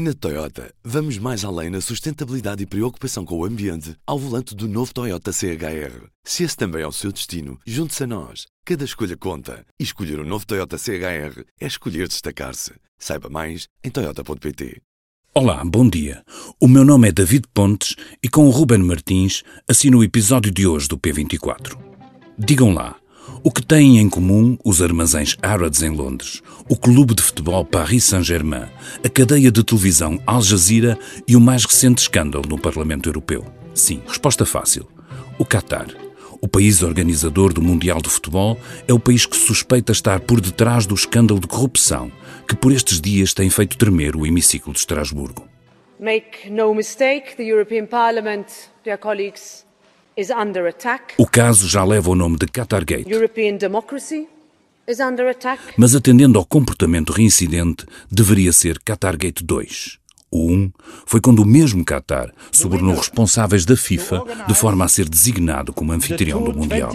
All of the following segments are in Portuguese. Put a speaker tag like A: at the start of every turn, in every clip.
A: Na Toyota, vamos mais além na sustentabilidade e preocupação com o ambiente ao volante do novo Toyota CHR. Se esse também é o seu destino, junte-se a nós. Cada escolha conta. E escolher o um novo Toyota CHR é escolher destacar-se. Saiba mais em Toyota.pt.
B: Olá, bom dia. O meu nome é David Pontes e com o Ruben Martins assino o episódio de hoje do P24. Digam lá. O que têm em comum os armazéns Harrods em Londres, o clube de futebol Paris Saint-Germain, a cadeia de televisão Al Jazeera e o mais recente escândalo no Parlamento Europeu? Sim, resposta fácil. O Qatar. O país organizador do Mundial de Futebol é o país que suspeita estar por detrás do escândalo de corrupção que por estes dias tem feito tremer o hemiciclo de Estrasburgo.
C: Make no mistake, the European Parliament, dear colleagues,
B: o caso já leva o nome de Qatargate.
C: Mas
B: atendendo ao comportamento reincidente, deveria ser Qatargate 2. O 1 foi quando o mesmo Qatar subornou responsáveis da FIFA de forma a ser designado como anfitrião do Mundial.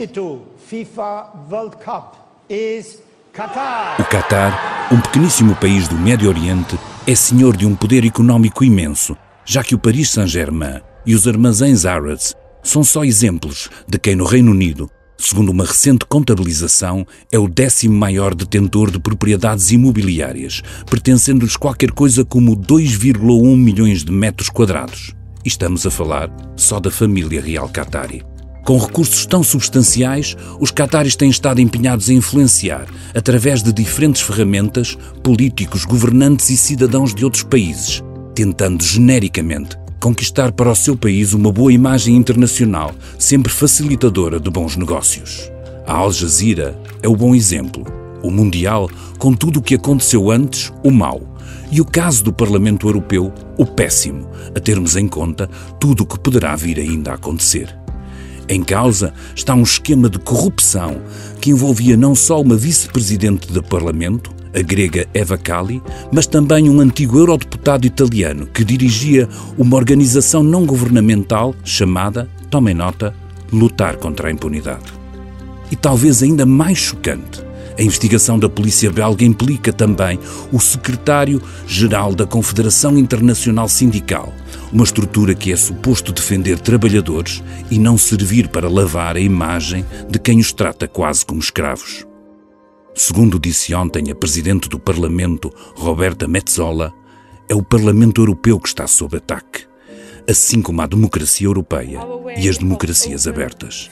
B: O Qatar, um pequeníssimo país do Médio Oriente, é senhor de um poder económico imenso, já que o Paris Saint-Germain e os armazéns Harrods são só exemplos de quem no Reino Unido, segundo uma recente contabilização, é o décimo maior detentor de propriedades imobiliárias, pertencendo-lhes qualquer coisa como 2,1 milhões de metros quadrados. E estamos a falar só da família real Qatari. Com recursos tão substanciais, os cataris têm estado empenhados a influenciar, através de diferentes ferramentas, políticos, governantes e cidadãos de outros países, tentando genericamente conquistar para o seu país uma boa imagem internacional, sempre facilitadora de bons negócios. A Al Jazeera é o bom exemplo. O Mundial, com tudo o que aconteceu antes, o mau. E o caso do Parlamento Europeu, o péssimo, a termos em conta tudo o que poderá vir ainda a acontecer. Em causa está um esquema de corrupção que envolvia não só uma vice-presidente do Parlamento, a grega Eva Kali, mas também um antigo eurodeputado italiano que dirigia uma organização não governamental chamada, tomem nota, Lutar contra a Impunidade. E talvez ainda mais chocante, a investigação da polícia belga implica também o secretário-geral da Confederação Internacional Sindical, uma estrutura que é suposto defender trabalhadores e não servir para lavar a imagem de quem os trata quase como escravos. Segundo disse ontem a Presidente do Parlamento, Roberta Metzola, é o Parlamento Europeu que está sob ataque, assim como a democracia europeia e as democracias abertas.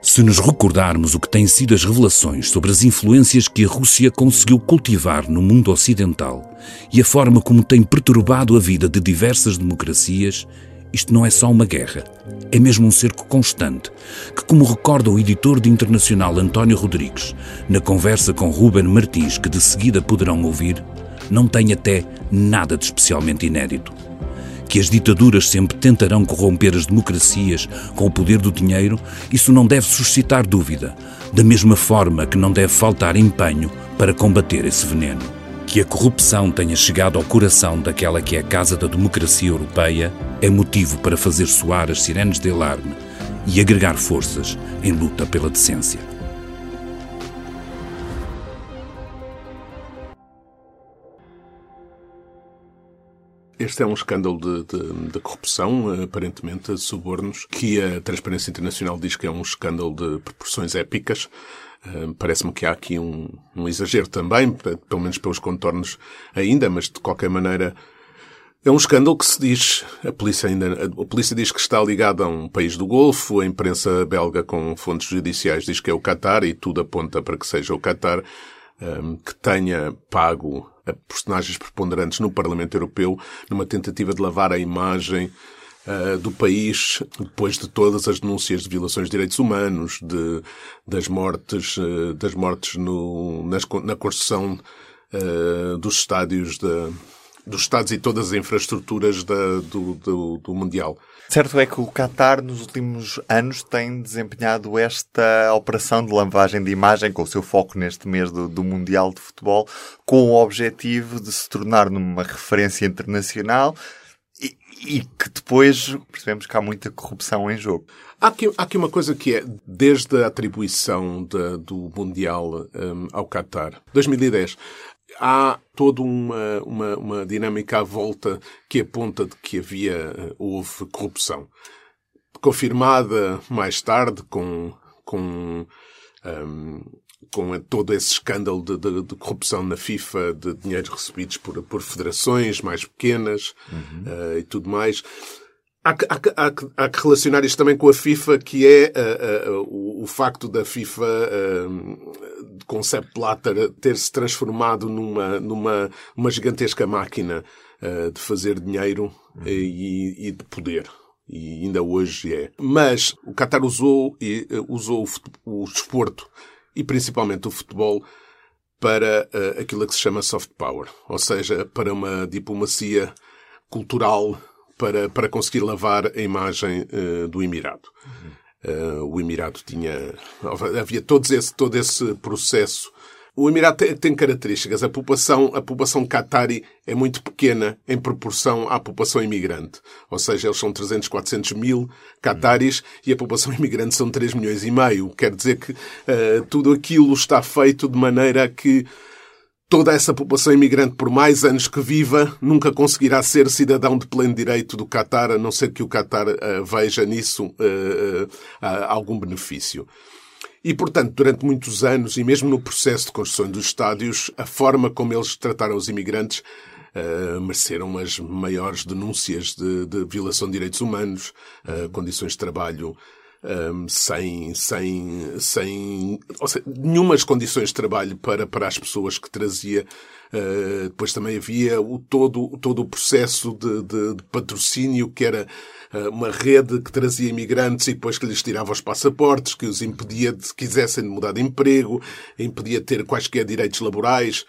B: Se nos recordarmos o que têm sido as revelações sobre as influências que a Rússia conseguiu cultivar no mundo ocidental e a forma como tem perturbado a vida de diversas democracias, isto não é só uma guerra, é mesmo um cerco constante, que, como recorda o editor de internacional António Rodrigues, na conversa com Ruben Martins, que de seguida poderão ouvir, não tem até nada de especialmente inédito. Que as ditaduras sempre tentarão corromper as democracias com o poder do dinheiro, isso não deve suscitar dúvida, da mesma forma que não deve faltar empenho para combater esse veneno. Que a corrupção tenha chegado ao coração daquela que é a casa da democracia europeia é motivo para fazer soar as sirenes de alarme e agregar forças em luta pela decência.
D: Este é um escândalo de, de, de, corrupção, aparentemente, subornos, que a Transparência Internacional diz que é um escândalo de proporções épicas. Parece-me que há aqui um, um, exagero também, pelo menos pelos contornos ainda, mas de qualquer maneira é um escândalo que se diz, a polícia ainda, a polícia diz que está ligada a um país do Golfo, a imprensa belga com fontes judiciais diz que é o Qatar e tudo aponta para que seja o Qatar um, que tenha pago a personagens preponderantes no Parlamento Europeu numa tentativa de lavar a imagem uh, do país, depois de todas as denúncias de violações de direitos humanos, de, das mortes, uh, das mortes no, nas, na construção uh, dos estádios da, dos Estados e todas as infraestruturas da, do, do, do Mundial.
E: Certo é que o Qatar, nos últimos anos, tem desempenhado esta operação de lavagem de imagem, com o seu foco neste mês do, do, Mundial de Futebol, com o objetivo de se tornar numa referência internacional e que depois percebemos que há muita corrupção em jogo.
D: Há aqui, há aqui uma coisa que é, desde a atribuição de, do Mundial um, ao Qatar, 2010, há toda uma, uma, uma, dinâmica à volta que aponta de que havia, uh, houve corrupção. Confirmada mais tarde com, com um, com todo esse escândalo de, de, de, corrupção na FIFA, de dinheiros recebidos por, por federações mais pequenas uhum. uh, e tudo mais. Há que, há, há, há que, relacionar isto também com a FIFA, que é uh, uh, o, o, facto da FIFA, uh, com Sepp Blatter, ter-se transformado numa, numa uma gigantesca máquina de fazer dinheiro uhum. e, e, de poder. E ainda hoje é. Mas o Qatar usou, usou o, o desporto e principalmente o futebol para uh, aquilo que se chama soft power, ou seja, para uma diplomacia cultural para, para conseguir lavar a imagem uh, do Emirado. Uhum. Uh, o Emirado tinha. Havia todo esse, todo esse processo o Emirato tem, características. A população, a população qatari é muito pequena em proporção à população imigrante. Ou seja, eles são 300, 400 mil qataris e a população imigrante são 3 milhões e meio. Quer dizer que uh, tudo aquilo está feito de maneira que toda essa população imigrante, por mais anos que viva, nunca conseguirá ser cidadão de pleno direito do Qatar, a não ser que o Qatar uh, veja nisso uh, algum benefício. E, portanto, durante muitos anos, e mesmo no processo de construção dos estádios, a forma como eles trataram os imigrantes uh, mereceram as maiores denúncias de, de violação de direitos humanos, uh, condições de trabalho um, sem, sem, sem ou seja, nenhumas condições de trabalho para, para as pessoas que trazia. Uh, depois também havia o, todo, todo o processo de, de, de patrocínio que era eh, uma rede que trazia imigrantes e depois que lhes tirava os passaportes, que os impedia de, se quisessem mudar de emprego, impedia de ter quaisquer direitos laborais.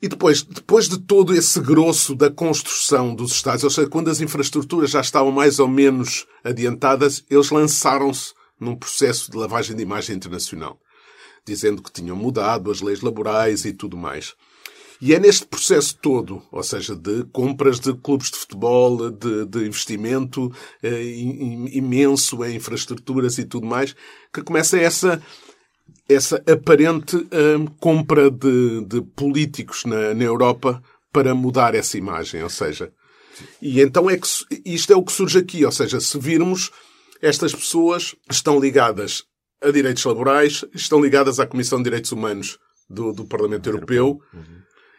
D: E depois, depois de todo esse grosso da construção dos Estados, ou seja, quando as infraestruturas já estavam mais ou menos adiantadas, eles lançaram-se num processo de lavagem de imagem internacional, dizendo que tinham mudado as leis laborais e tudo mais. E é neste processo todo, ou seja, de compras de clubes de futebol, de, de investimento eh, imenso em infraestruturas e tudo mais, que começa essa, essa aparente eh, compra de, de políticos na, na Europa para mudar essa imagem, ou seja, e então é que isto é o que surge aqui, ou seja, se virmos estas pessoas estão ligadas a direitos laborais, estão ligadas à Comissão de Direitos Humanos do, do Parlamento Europeu, uhum.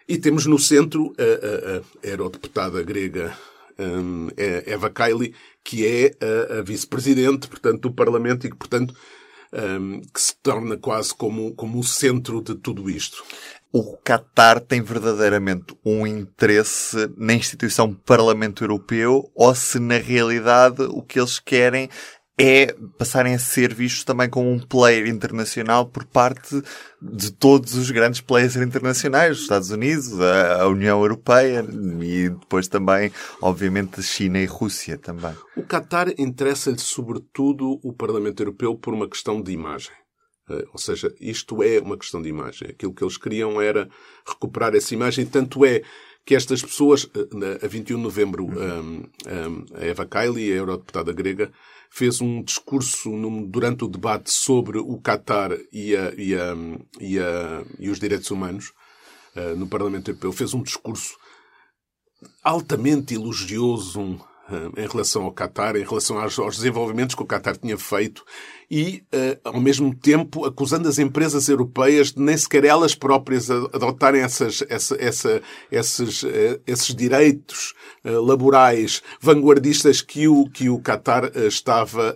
D: E temos no centro a, a, a eurodeputada grega um, Eva Kaili, que é a, a vice-presidente, portanto, do Parlamento e que, portanto, um, que se torna quase como, como o centro de tudo isto.
E: O Qatar tem verdadeiramente um interesse na instituição Parlamento Europeu ou se na realidade o que eles querem é passarem a ser vistos também como um player internacional por parte de todos os grandes players internacionais, os Estados Unidos, a, União Europeia e depois também, obviamente, China e Rússia também.
D: O Qatar interessa-lhe sobretudo o Parlamento Europeu por uma questão de imagem. Eh, ou seja, isto é uma questão de imagem. Aquilo que eles queriam era recuperar essa imagem, tanto é que estas pessoas, eh, a 21 de novembro, um, um, a Eva Kaili, a eurodeputada grega, fez um discurso durante o debate sobre o Qatar e, a, e, a, e, a, e os direitos humanos uh, no Parlamento Europeu. Fez um discurso altamente elogioso em relação ao Qatar, em relação aos, desenvolvimentos que o Qatar tinha feito e, uh, ao mesmo tempo, acusando as empresas europeias de nem sequer elas próprias adotarem essas, essa, essa, esses, uh, esses direitos uh, laborais vanguardistas que o, que o Qatar estava,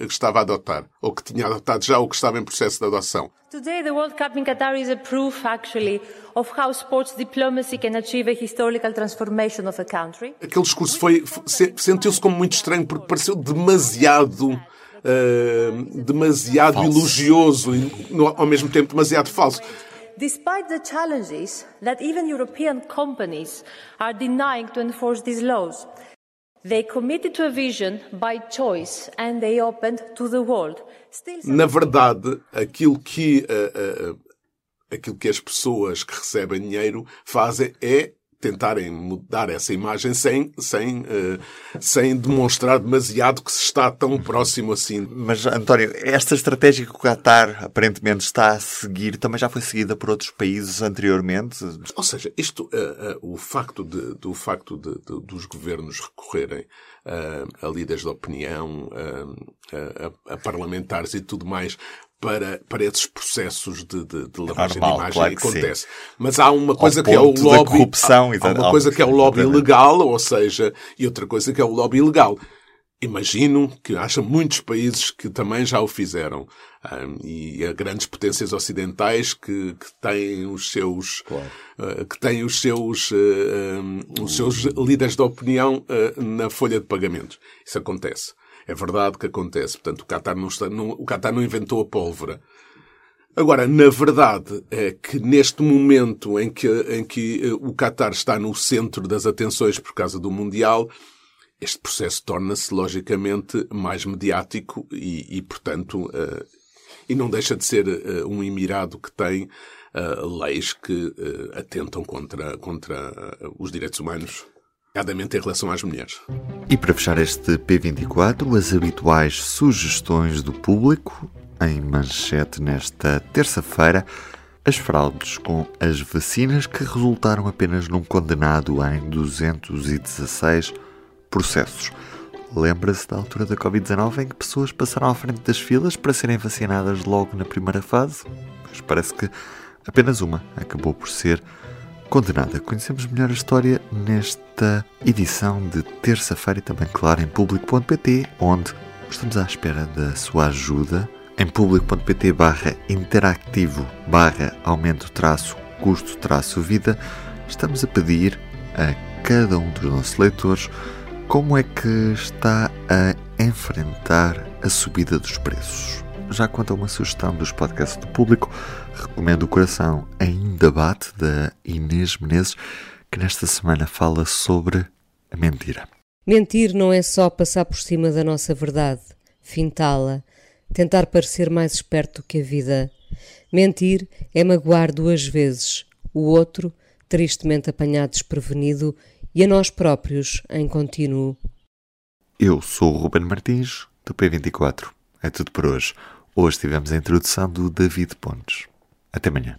D: estava a adotar, ou que tinha adotado já, ou que estava em processo de adoção.
F: Today, the World Cup in Qatar is a proof, actually, of how sports diplomacy can achieve a historical transformation of a country.
D: Aquele discurso foi, sentiu-se como muito estranho porque pareceu demasiado uh, demasiado falso. elogioso e ao mesmo tempo demasiado falso.
F: Despite the challenges that even European companies are denying to enforce these laws, they committed to a vision by choice and they opened to the world.
D: Still... Na verdade, aquilo que uh, uh, aquilo que as pessoas que recebem dinheiro fazem é tentarem mudar essa imagem sem, sem, uh, sem demonstrar demasiado que se está tão próximo assim.
E: Mas, António, esta estratégia que o Qatar aparentemente está a seguir também já foi seguida por outros países anteriormente?
D: Ou seja, isto, uh, uh, o facto, de, do facto de, de, dos governos recorrerem a líderes de opinião, a, a, parlamentares e tudo mais, para, para esses processos de, de, de lavagem Normal, de imagem claro acontece. Sim. Mas há uma coisa que é o lobby.
E: Corrupção,
D: há, há uma coisa que é o lobby legal, ou seja, e outra coisa que é o lobby ilegal. Imagino que haja muitos países que também já o fizeram. Um, e há grandes potências ocidentais que, que têm os seus, claro. uh, que têm os seus, uh, um, os seus líderes de opinião uh, na folha de pagamentos. Isso acontece. É verdade que acontece. Portanto, o Qatar não, está, não, o Qatar não inventou a pólvora. Agora, na verdade, é que neste momento em que, em que o Qatar está no centro das atenções por causa do Mundial, este processo torna-se logicamente mais mediático e, e portanto, uh, e não deixa de ser uh, um emirado que tem uh, leis que atentam contra, contra os direitos humanos, nomeadamente em relação às mulheres.
E: E para fechar este P24, as habituais sugestões do público, em manchete nesta terça-feira, as fraudes com as vacinas que resultaram apenas num condenado em 216 processos. Lembra-se da altura da Covid-19 em que pessoas passaram à frente das filas para serem vacinadas logo na primeira fase? Mas parece que apenas uma acabou por ser condenada. Conhecemos melhor a história nesta edição de terça-feira e também, claro, em público.pt, onde estamos à espera da sua ajuda. Em público.pt barra interactivo barra aumento traço custo traço vida, estamos a pedir a cada um dos nossos leitores como é que está a enfrentar a subida dos preços? Já quanto a uma sugestão dos podcasts do público, recomendo o Coração em Debate da Inês Menezes, que nesta semana fala sobre a mentira.
G: Mentir não é só passar por cima da nossa verdade, fintá-la, tentar parecer mais esperto que a vida. Mentir é magoar duas vezes o outro, tristemente apanhado desprevenido, e a nós próprios em contínuo.
E: Eu sou o Ruben Martins, do P24. É tudo por hoje. Hoje tivemos a introdução do David Pontes. Até amanhã.